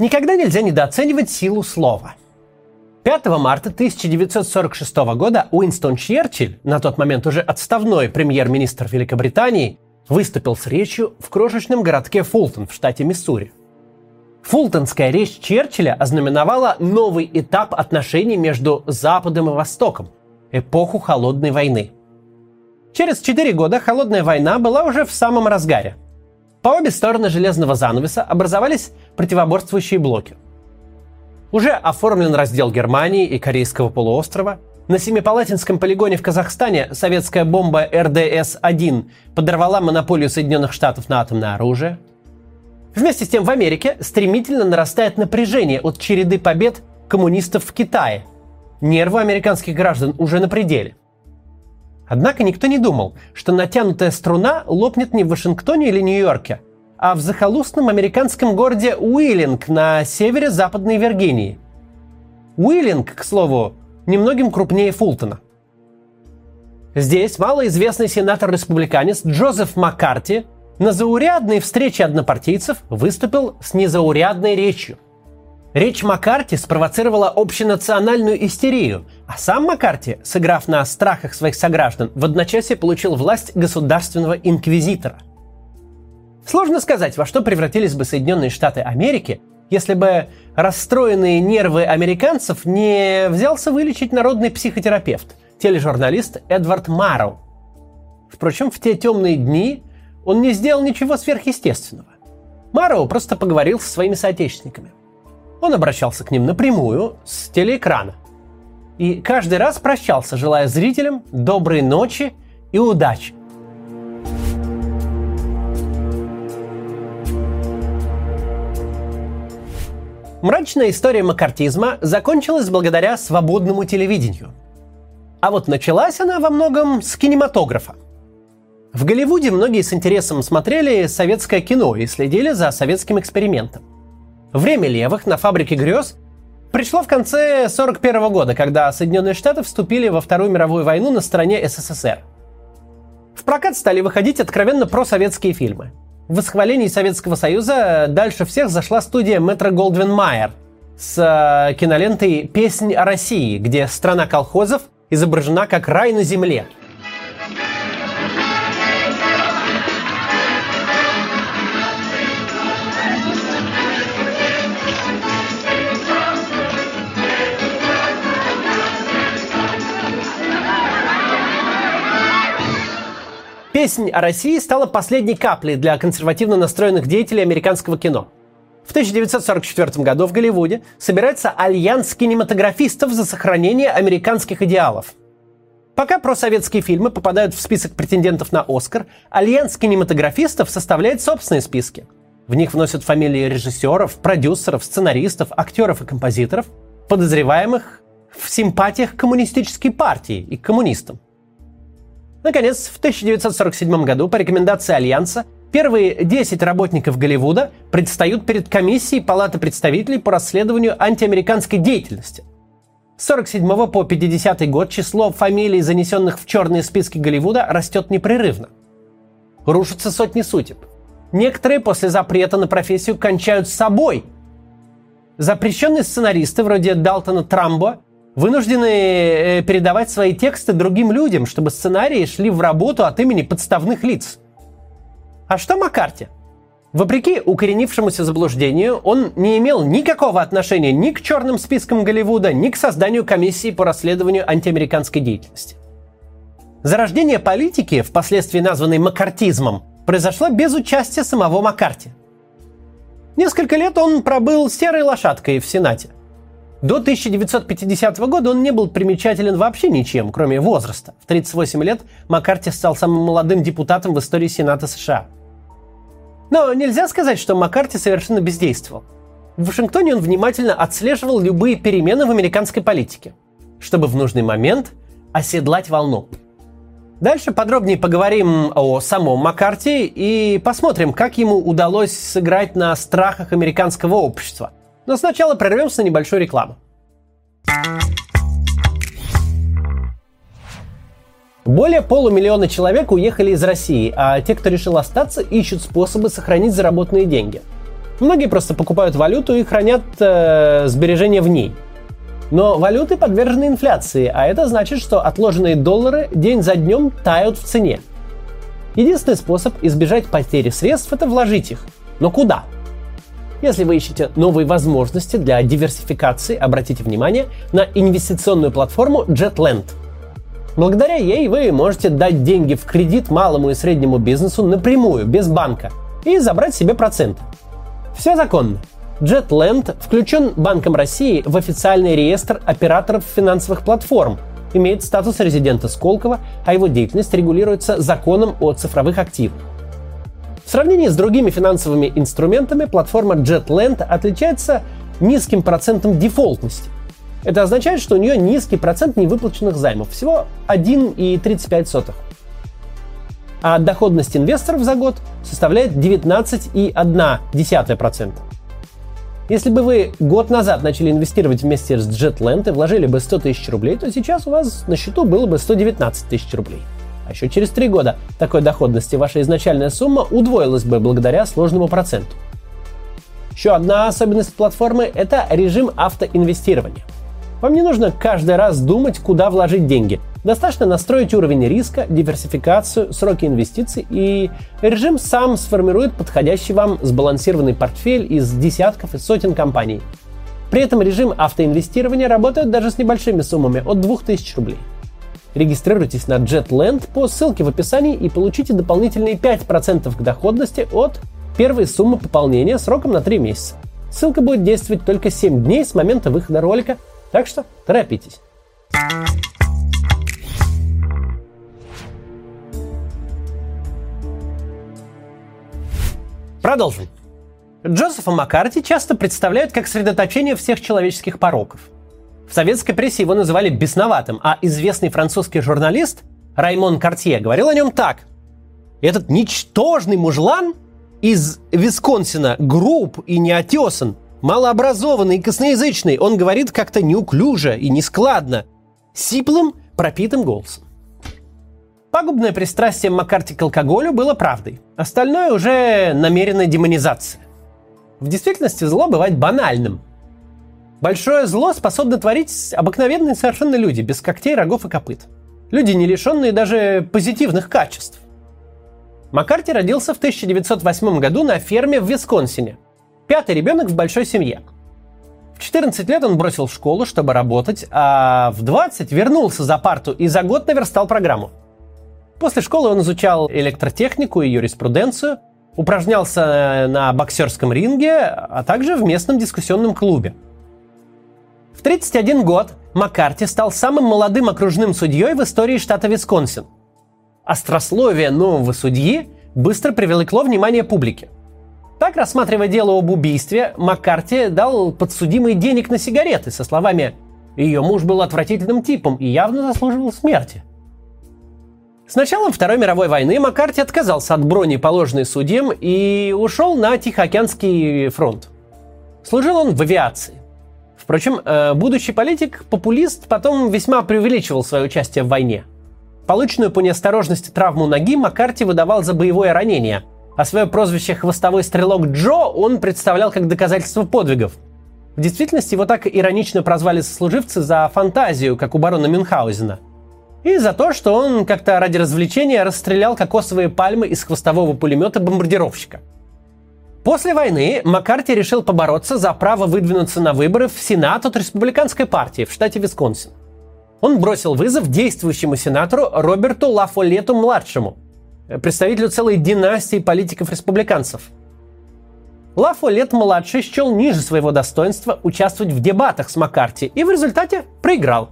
Никогда нельзя недооценивать силу слова. 5 марта 1946 года Уинстон Черчилль, на тот момент уже отставной премьер-министр Великобритании, выступил с речью в крошечном городке Фултон в штате Миссури. Фултонская речь Черчилля ознаменовала новый этап отношений между Западом и Востоком – эпоху Холодной войны. Через четыре года Холодная война была уже в самом разгаре. По обе стороны железного занавеса образовались противоборствующие блоки. Уже оформлен раздел Германии и Корейского полуострова – на Семипалатинском полигоне в Казахстане советская бомба РДС-1 подорвала монополию Соединенных Штатов на атомное оружие. Вместе с тем в Америке стремительно нарастает напряжение от череды побед коммунистов в Китае. Нервы американских граждан уже на пределе. Однако никто не думал, что натянутая струна лопнет не в Вашингтоне или Нью-Йорке, а в захолустном американском городе Уиллинг на севере Западной Виргинии. Уиллинг, к слову, немногим крупнее Фултона. Здесь малоизвестный сенатор-республиканец Джозеф Маккарти на заурядной встрече однопартийцев выступил с незаурядной речью. Речь Маккарти спровоцировала общенациональную истерию, а сам Маккарти, сыграв на страхах своих сограждан, в одночасье получил власть государственного инквизитора. Сложно сказать, во что превратились бы Соединенные Штаты Америки, если бы расстроенные нервы американцев не взялся вылечить народный психотерапевт, тележурналист Эдвард Марроу. Впрочем, в те темные дни он не сделал ничего сверхъестественного. Марроу просто поговорил со своими соотечественниками. Он обращался к ним напрямую с телеэкрана. И каждый раз прощался, желая зрителям доброй ночи и удачи. Мрачная история макартизма закончилась благодаря свободному телевидению. А вот началась она во многом с кинематографа. В Голливуде многие с интересом смотрели советское кино и следили за советским экспериментом. Время левых на фабрике грез пришло в конце 1941 года, когда Соединенные Штаты вступили во Вторую мировую войну на стороне СССР. В прокат стали выходить откровенно просоветские фильмы – в восхвалении Советского Союза дальше всех зашла студия Метро Голдвин Майер с э, кинолентой «Песнь о России», где страна колхозов изображена как рай на земле – Песнь о России стала последней каплей для консервативно настроенных деятелей американского кино. В 1944 году в Голливуде собирается альянс кинематографистов за сохранение американских идеалов. Пока просоветские фильмы попадают в список претендентов на Оскар, альянс кинематографистов составляет собственные списки. В них вносят фамилии режиссеров, продюсеров, сценаристов, актеров и композиторов, подозреваемых в симпатиях к коммунистической партии и к коммунистам. Наконец, в 1947 году по рекомендации Альянса первые 10 работников Голливуда предстают перед комиссией Палаты представителей по расследованию антиамериканской деятельности. С 47 по 50 год число фамилий, занесенных в черные списки Голливуда, растет непрерывно. Рушатся сотни судеб. Некоторые после запрета на профессию кончают с собой. Запрещенные сценаристы вроде Далтона Трамбо вынуждены э, передавать свои тексты другим людям, чтобы сценарии шли в работу от имени подставных лиц. А что Маккарти? Вопреки укоренившемуся заблуждению, он не имел никакого отношения ни к черным спискам Голливуда, ни к созданию комиссии по расследованию антиамериканской деятельности. Зарождение политики, впоследствии названной маккартизмом, произошло без участия самого Маккарти. Несколько лет он пробыл серой лошадкой в Сенате – до 1950 года он не был примечателен вообще ничем, кроме возраста. В 38 лет Маккарти стал самым молодым депутатом в истории Сената США. Но нельзя сказать, что Маккарти совершенно бездействовал. В Вашингтоне он внимательно отслеживал любые перемены в американской политике, чтобы в нужный момент оседлать волну. Дальше подробнее поговорим о самом Маккарти и посмотрим, как ему удалось сыграть на страхах американского общества – но сначала прервемся на небольшую рекламу. Более полумиллиона человек уехали из России, а те, кто решил остаться, ищут способы сохранить заработанные деньги. Многие просто покупают валюту и хранят э, сбережения в ней. Но валюты подвержены инфляции, а это значит, что отложенные доллары день за днем тают в цене. Единственный способ избежать потери средств – это вложить их. Но куда? Если вы ищете новые возможности для диверсификации, обратите внимание на инвестиционную платформу JetLand. Благодаря ей вы можете дать деньги в кредит малому и среднему бизнесу напрямую, без банка, и забрать себе проценты. Все законно. JetLand включен Банком России в официальный реестр операторов финансовых платформ, имеет статус резидента Сколково, а его деятельность регулируется законом о цифровых активах. В сравнении с другими финансовыми инструментами платформа JetLand отличается низким процентом дефолтности. Это означает, что у нее низкий процент невыплаченных займов, всего 1,35. А доходность инвесторов за год составляет 19,1%. Если бы вы год назад начали инвестировать вместе с JetLand и вложили бы 100 тысяч рублей, то сейчас у вас на счету было бы 119 тысяч рублей. А еще через три года такой доходности ваша изначальная сумма удвоилась бы благодаря сложному проценту. Еще одна особенность платформы – это режим автоинвестирования. Вам не нужно каждый раз думать, куда вложить деньги. Достаточно настроить уровень риска, диверсификацию, сроки инвестиций, и режим сам сформирует подходящий вам сбалансированный портфель из десятков и сотен компаний. При этом режим автоинвестирования работает даже с небольшими суммами от 2000 рублей. Регистрируйтесь на JetLand по ссылке в описании и получите дополнительные 5% к доходности от первой суммы пополнения сроком на 3 месяца. Ссылка будет действовать только 7 дней с момента выхода ролика, так что торопитесь. Продолжим. Джозефа Маккарти часто представляют как средоточение всех человеческих пороков – в советской прессе его называли бесноватым, а известный французский журналист Раймон Картье говорил о нем так. Этот ничтожный мужлан из Висконсина груб и неотесан, малообразованный и косноязычный. Он говорит как-то неуклюже и нескладно, сиплым, пропитым голосом. Пагубное пристрастие Маккарти к алкоголю было правдой. Остальное уже намеренная демонизация. В действительности зло бывает банальным – Большое зло способны творить обыкновенные совершенно люди, без когтей, рогов и копыт. Люди, не лишенные даже позитивных качеств. Маккарти родился в 1908 году на ферме в Висконсине. Пятый ребенок в большой семье. В 14 лет он бросил школу, чтобы работать, а в 20 вернулся за парту и за год наверстал программу. После школы он изучал электротехнику и юриспруденцию, упражнялся на боксерском ринге, а также в местном дискуссионном клубе – в 31 год Маккарти стал самым молодым окружным судьей в истории штата Висконсин. Острословие нового судьи быстро привлекло внимание публики. Так, рассматривая дело об убийстве, Маккарти дал подсудимой денег на сигареты со словами «Ее муж был отвратительным типом и явно заслуживал смерти». С началом Второй мировой войны Маккарти отказался от брони, положенной судьям, и ушел на Тихоокеанский фронт. Служил он в авиации. Впрочем, э, будущий политик, популист, потом весьма преувеличивал свое участие в войне. Полученную по неосторожности травму ноги Маккарти выдавал за боевое ранение, а свое прозвище «хвостовой стрелок Джо» он представлял как доказательство подвигов. В действительности его так иронично прозвали сослуживцы за фантазию, как у барона Мюнхгаузена. И за то, что он как-то ради развлечения расстрелял кокосовые пальмы из хвостового пулемета бомбардировщика – После войны Маккарти решил побороться за право выдвинуться на выборы в Сенат от республиканской партии в штате Висконсин. Он бросил вызов действующему сенатору Роберту Лафолету-младшему, представителю целой династии политиков-республиканцев. Лафолет-младший счел ниже своего достоинства участвовать в дебатах с Маккарти и в результате проиграл.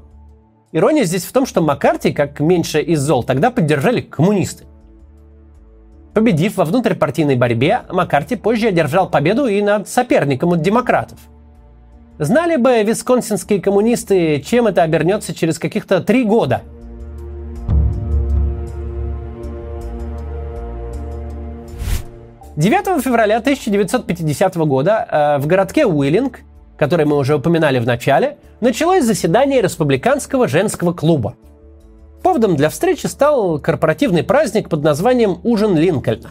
Ирония здесь в том, что Маккарти, как меньше из зол, тогда поддержали коммунисты. Победив во внутрипартийной борьбе, Маккарти позже одержал победу и над соперником от демократов. Знали бы висконсинские коммунисты, чем это обернется через каких-то три года. Девятого февраля 1950 года э, в городке Уиллинг, который мы уже упоминали в начале, началось заседание Республиканского женского клуба – Поводом для встречи стал корпоративный праздник под названием «Ужин Линкольна».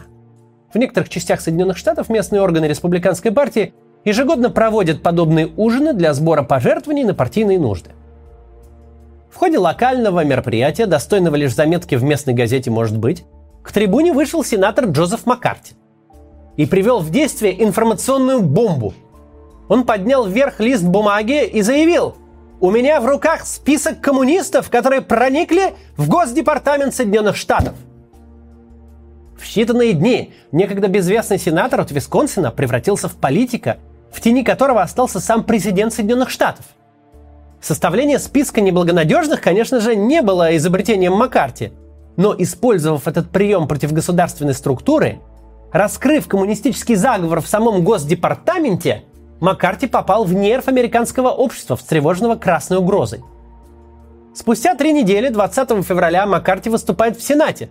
В некоторых частях Соединенных Штатов местные органы республиканской партии ежегодно проводят подобные ужины для сбора пожертвований на партийные нужды. В ходе локального мероприятия, достойного лишь заметки в местной газете «Может быть», к трибуне вышел сенатор Джозеф Маккарти и привел в действие информационную бомбу. Он поднял вверх лист бумаги и заявил «У меня в руках список коммунистов, которые проникли в Госдепартамент Соединенных Штатов». В считанные дни некогда безвестный сенатор от Висконсина превратился в политика, в тени которого остался сам президент Соединенных Штатов. Составление списка неблагонадежных, конечно же, не было изобретением Маккарти, но использовав этот прием против государственной структуры, раскрыв коммунистический заговор в самом Госдепартаменте, Маккарти попал в нерв американского общества, встревоженного красной угрозой. Спустя три недели, 20 февраля, Маккарти выступает в Сенате.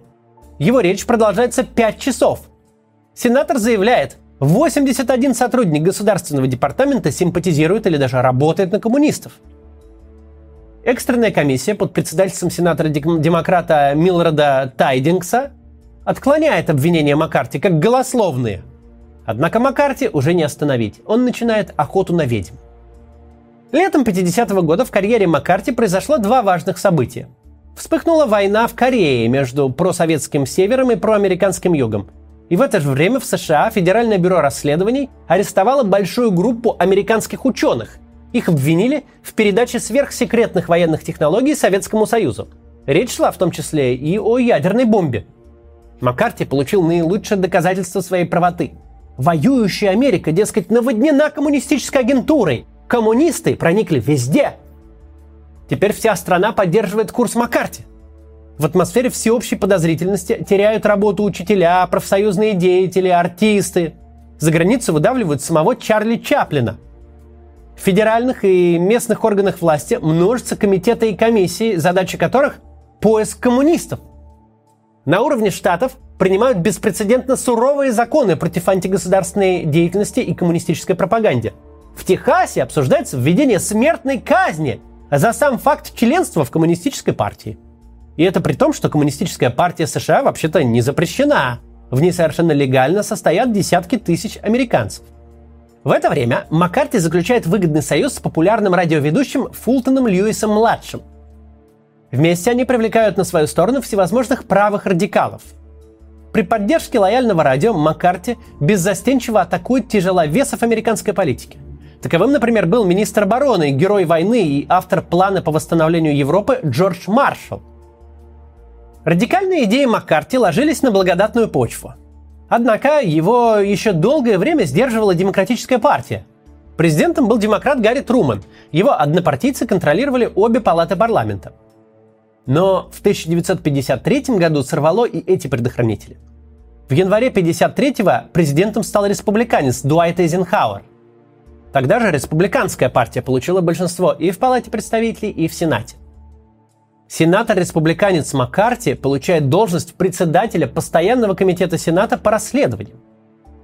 Его речь продолжается 5 часов. Сенатор заявляет, 81 сотрудник Государственного департамента симпатизирует или даже работает на коммунистов. Экстренная комиссия под председательством сенатора-демократа Милрода Тайдингса отклоняет обвинения Маккарти как голословные. Однако Маккарти уже не остановить. Он начинает охоту на ведьм. Летом 50-го года в карьере Маккарти произошло два важных события. Вспыхнула война в Корее между просоветским севером и проамериканским югом. И в это же время в США Федеральное бюро расследований арестовало большую группу американских ученых. Их обвинили в передаче сверхсекретных военных технологий Советскому Союзу. Речь шла в том числе и о ядерной бомбе. Маккарти получил наилучшее доказательство своей правоты. Воюющая Америка, дескать, наводнена коммунистической агентурой. Коммунисты проникли везде. Теперь вся страна поддерживает курс Маккарти. В атмосфере всеобщей подозрительности теряют работу учителя, профсоюзные деятели, артисты. За границу выдавливают самого Чарли Чаплина. В федеральных и местных органах власти множатся комитеты и комиссии, задача которых – поиск коммунистов – на уровне штатов принимают беспрецедентно суровые законы против антигосударственной деятельности и коммунистической пропаганде. В Техасе обсуждается введение смертной казни за сам факт членства в коммунистической партии. И это при том, что коммунистическая партия США вообще-то не запрещена. В ней совершенно легально состоят десятки тысяч американцев. В это время Маккарти заключает выгодный союз с популярным радиоведущим Фултоном Льюисом-младшим – Вместе они привлекают на свою сторону всевозможных правых радикалов. При поддержке лояльного радио Маккарти беззастенчиво атакует тяжеловесов американской политики. Таковым, например, был министр обороны, герой войны и автор плана по восстановлению Европы Джордж Маршалл. Радикальные идеи Маккарти ложились на благодатную почву. Однако его еще долгое время сдерживала Демократическая партия. Президентом был демократ Гарри Труман. Его однопартийцы контролировали обе палаты парламента – но в 1953 году сорвало и эти предохранители. В январе 1953 президентом стал республиканец Дуайт Эйзенхауэр. Тогда же республиканская партия получила большинство и в Палате представителей, и в Сенате. Сенатор-республиканец Маккарти получает должность председателя Постоянного комитета Сената по расследованию.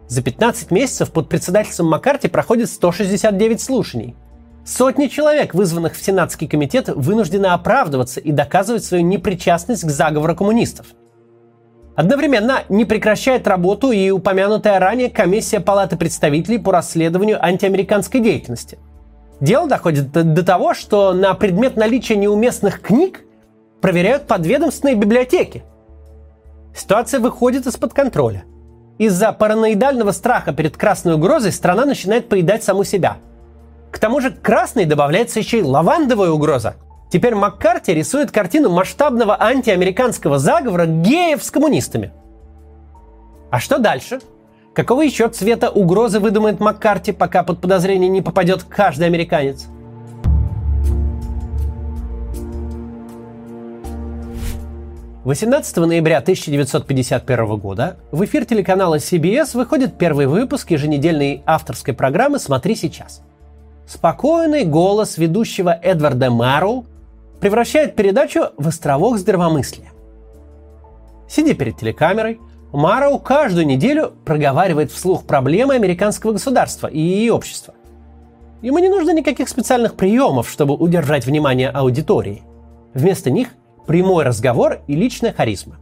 За 15 месяцев под председательством Маккарти проходит 169 слушаний. Сотни человек, вызванных в Сенатский комитет, вынуждены оправдываться и доказывать свою непричастность к заговору коммунистов. Одновременно не прекращает работу и упомянутая ранее комиссия Палаты представителей по расследованию антиамериканской деятельности. Дело доходит до того, что на предмет наличия неуместных книг проверяют подведомственные библиотеки. Ситуация выходит из-под контроля. Из-за параноидального страха перед красной угрозой страна начинает поедать саму себя – к тому же к красной добавляется еще и лавандовая угроза. Теперь Маккарти рисует картину масштабного антиамериканского заговора геев с коммунистами. А что дальше? Какого еще цвета угрозы выдумает Маккарти, пока под подозрение не попадет каждый американец? «18 ноября 1951 года в эфир телеканала CBS выходит первый выпуск еженедельной авторской программы «Смотри сейчас». Спокойный голос ведущего Эдварда Мару превращает передачу в островок здравомыслия. Сидя перед телекамерой, Мароу каждую неделю проговаривает вслух проблемы американского государства и общества. Ему не нужно никаких специальных приемов, чтобы удержать внимание аудитории. Вместо них прямой разговор и личная харизма.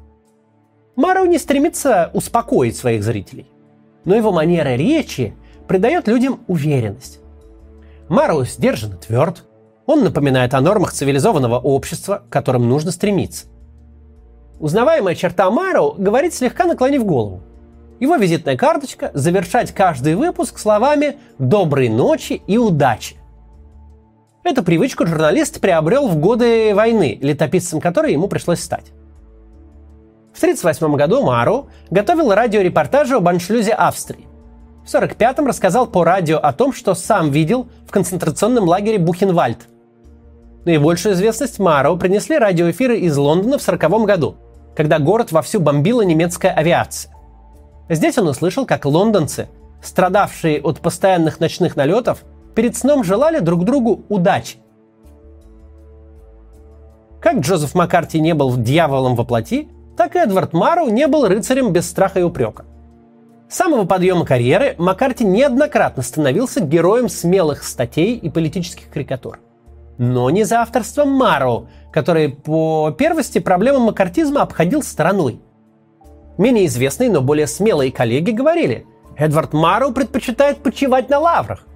Маро не стремится успокоить своих зрителей, но его манера речи придает людям уверенность. Маро сдержан и тверд, он напоминает о нормах цивилизованного общества, к которым нужно стремиться. Узнаваемая черта Маро говорит слегка наклонив голову. Его визитная карточка – завершать каждый выпуск словами «доброй ночи» и «удачи». Эту привычку журналист приобрел в годы войны, летописцем которой ему пришлось стать. В 1938 году Мару готовил радиорепортажи об аншлюзе Австрии. В 1945-м рассказал по радио о том, что сам видел в концентрационном лагере Бухенвальд. Наибольшую известность Мару принесли радиоэфиры из Лондона в 1940 году, когда город вовсю бомбила немецкая авиация. Здесь он услышал, как лондонцы, страдавшие от постоянных ночных налетов, перед сном желали друг другу удачи. Как Джозеф Маккарти не был дьяволом во плоти, так и Эдвард Марроу не был рыцарем без страха и упрека. С самого подъема карьеры Маккарти неоднократно становился героем смелых статей и политических карикатур. Но не за авторством Марроу, который по первости проблемы маккартизма обходил стороной. Менее известные, но более смелые коллеги говорили, Эдвард Марроу предпочитает почивать на лаврах.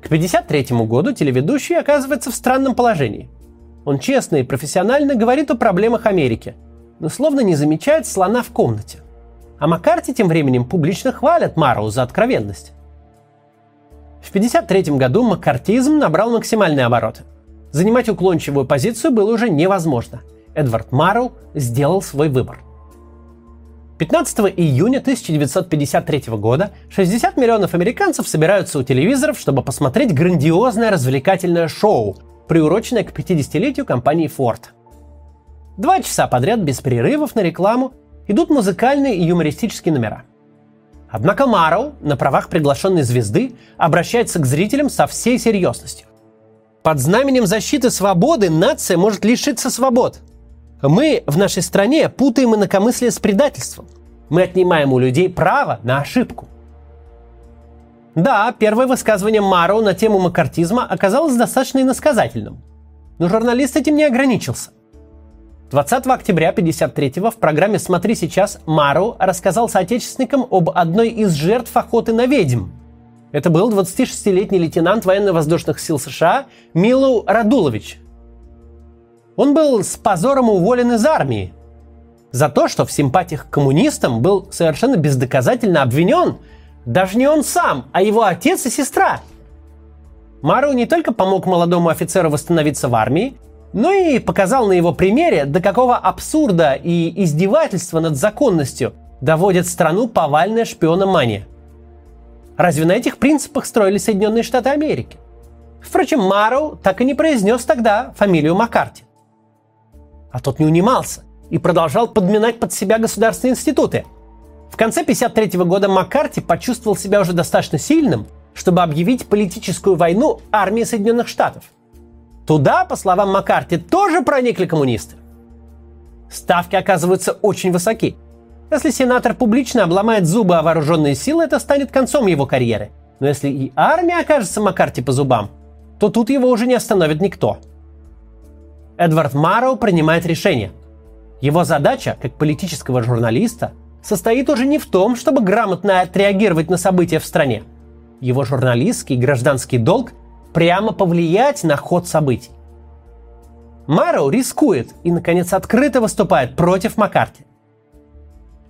К 1953 году телеведущий оказывается в странном положении. Он честно и профессионально говорит о проблемах Америки, но словно не замечает слона в комнате. А Маккарти тем временем публично хвалят Марроу за откровенность. В 1953 году маккартизм набрал максимальные обороты. Занимать уклончивую позицию было уже невозможно. Эдвард Марроу сделал свой выбор. 15 июня 1953 года 60 миллионов американцев собираются у телевизоров, чтобы посмотреть грандиозное развлекательное шоу, приуроченное к 50-летию компании Ford. Два часа подряд без перерывов на рекламу идут музыкальные и юмористические номера. Однако Марроу на правах приглашенной звезды обращается к зрителям со всей серьезностью. Под знаменем защиты свободы нация может лишиться свобод – мы в нашей стране путаем инакомыслие с предательством. Мы отнимаем у людей право на ошибку. Да, первое высказывание Маро на тему макартизма оказалось достаточно иносказательным. Но журналист этим не ограничился. 20 октября 1953 в программе «Смотри сейчас» Мару рассказал соотечественникам об одной из жертв охоты на ведьм. Это был 26-летний лейтенант военно-воздушных сил США Милу Радулович, он был с позором уволен из армии за то, что в симпатиях к коммунистам был совершенно бездоказательно обвинен даже не он сам, а его отец и сестра. Мару не только помог молодому офицеру восстановиться в армии, но и показал на его примере, до какого абсурда и издевательства над законностью доводит страну повальная шпиономания. Разве на этих принципах строили Соединенные Штаты Америки? Впрочем, Мару так и не произнес тогда фамилию Маккарти. А тот не унимался и продолжал подминать под себя государственные институты. В конце 1953 года Маккарти почувствовал себя уже достаточно сильным, чтобы объявить политическую войну армии Соединенных Штатов. Туда, по словам Маккарти, тоже проникли коммунисты. Ставки оказываются очень высоки. Если сенатор публично обломает зубы о вооруженные силы, это станет концом его карьеры. Но если и армия окажется Маккарти по зубам, то тут его уже не остановит никто – Эдвард Марроу принимает решение. Его задача, как политического журналиста, состоит уже не в том, чтобы грамотно отреагировать на события в стране. Его журналистский гражданский долг – прямо повлиять на ход событий. Марроу рискует и, наконец, открыто выступает против Маккарти.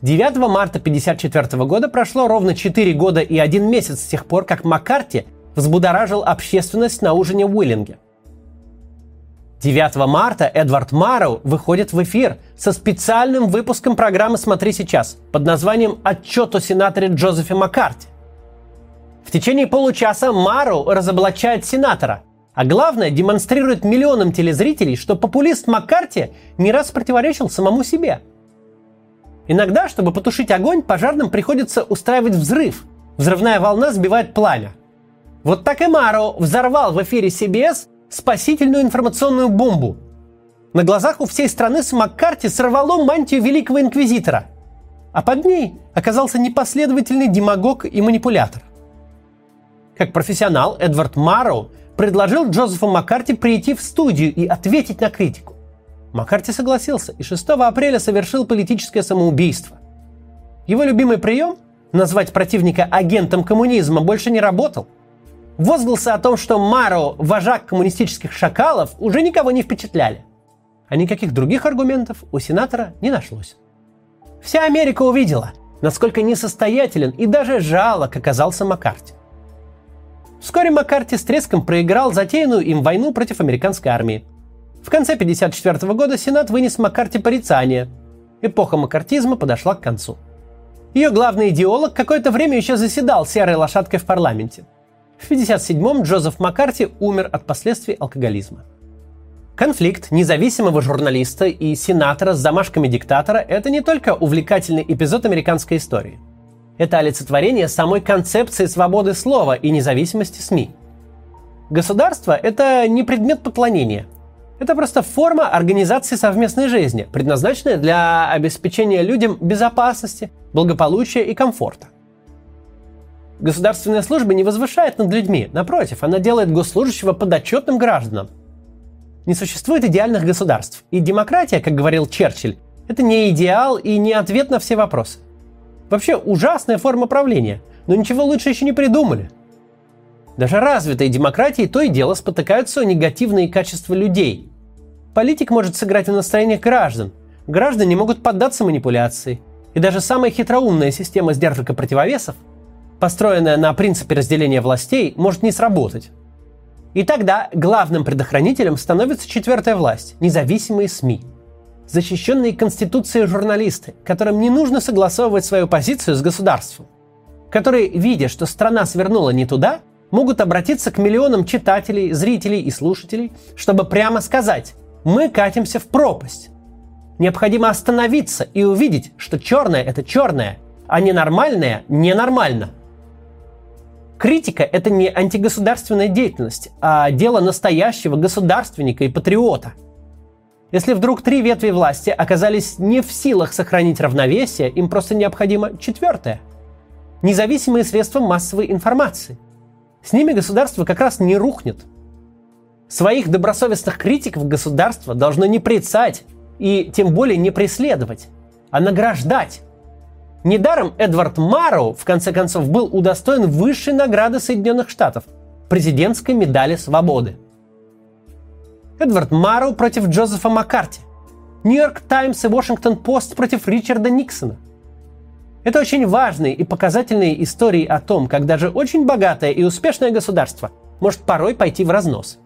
9 марта 1954 года прошло ровно 4 года и 1 месяц с тех пор, как Маккарти взбудоражил общественность на ужине в Уиллинге – 9 марта Эдвард Марроу выходит в эфир со специальным выпуском программы «Смотри сейчас» под названием «Отчет о сенаторе Джозефе Маккарти». В течение получаса Марроу разоблачает сенатора, а главное демонстрирует миллионам телезрителей, что популист Маккарти не раз противоречил самому себе. Иногда, чтобы потушить огонь, пожарным приходится устраивать взрыв. Взрывная волна сбивает пламя. Вот так и Маро взорвал в эфире CBS спасительную информационную бомбу. На глазах у всей страны с Маккарти сорвало мантию великого инквизитора. А под ней оказался непоследовательный демагог и манипулятор. Как профессионал, Эдвард Марроу предложил Джозефу Маккарти прийти в студию и ответить на критику. Маккарти согласился и 6 апреля совершил политическое самоубийство. Его любимый прием – назвать противника агентом коммунизма – больше не работал. Возгласы о том, что Маро – вожак коммунистических шакалов, уже никого не впечатляли. А никаких других аргументов у сенатора не нашлось. Вся Америка увидела, насколько несостоятелен и даже жалок оказался Маккарти. Вскоре Маккарти с треском проиграл затеянную им войну против американской армии. В конце 1954 года Сенат вынес Маккарти порицание. Эпоха маккартизма подошла к концу. Ее главный идеолог какое-то время еще заседал серой лошадкой в парламенте. В 1957-м Джозеф Маккарти умер от последствий алкоголизма. Конфликт независимого журналиста и сенатора с замашками диктатора – это не только увлекательный эпизод американской истории. Это олицетворение самой концепции свободы слова и независимости СМИ. Государство – это не предмет поклонения. Это просто форма организации совместной жизни, предназначенная для обеспечения людям безопасности, благополучия и комфорта. Государственная служба не возвышает над людьми, напротив, она делает госслужащего подотчетным гражданам, не существует идеальных государств. И демократия, как говорил Черчилль, это не идеал и не ответ на все вопросы. Вообще ужасная форма правления, но ничего лучше еще не придумали. Даже развитые демократии то и дело спотыкаются о негативные качества людей. Политик может сыграть в настроениях граждан. Граждане могут поддаться манипуляции. И даже самая хитроумная система сдержек и противовесов, построенная на принципе разделения властей, может не сработать. И тогда главным предохранителем становится четвертая власть – независимые СМИ. Защищенные Конституцией журналисты, которым не нужно согласовывать свою позицию с государством. Которые, видя, что страна свернула не туда, могут обратиться к миллионам читателей, зрителей и слушателей, чтобы прямо сказать «Мы катимся в пропасть». Необходимо остановиться и увидеть, что черное – это черное, а ненормальное – ненормально – Критика – это не антигосударственная деятельность, а дело настоящего государственника и патриота. Если вдруг три ветви власти оказались не в силах сохранить равновесие, им просто необходимо четвертое – независимые средства массовой информации. С ними государство как раз не рухнет. Своих добросовестных критиков государство должно не прицать и тем более не преследовать, а награждать Недаром Эдвард Марроу, в конце концов, был удостоен высшей награды Соединенных Штатов – президентской медали свободы. Эдвард Марроу против Джозефа Маккарти. Нью-Йорк Таймс и Вашингтон Пост против Ричарда Никсона. Это очень важные и показательные истории о том, как даже очень богатое и успешное государство может порой пойти в разнос.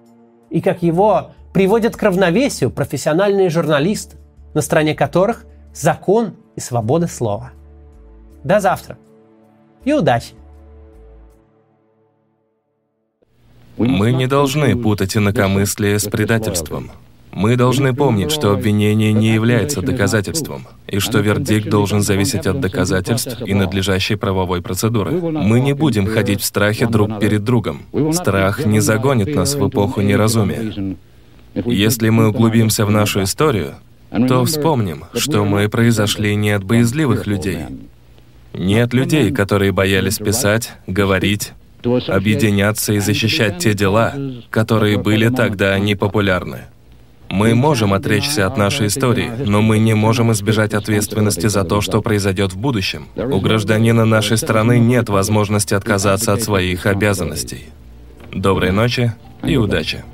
И как его приводят к равновесию профессиональные журналисты, на стороне которых закон и свобода слова – до завтра. И удачи! Мы не должны путать инакомыслие с предательством. Мы должны помнить, что обвинение не является доказательством, и что вердикт должен зависеть от доказательств и надлежащей правовой процедуры. Мы не будем ходить в страхе друг перед другом. Страх не загонит нас в эпоху неразумия. Если мы углубимся в нашу историю, то вспомним, что мы произошли не от боязливых людей, нет людей, которые боялись писать, говорить, объединяться и защищать те дела, которые были тогда непопулярны. Мы можем отречься от нашей истории, но мы не можем избежать ответственности за то, что произойдет в будущем. У гражданина нашей страны нет возможности отказаться от своих обязанностей. Доброй ночи и удачи.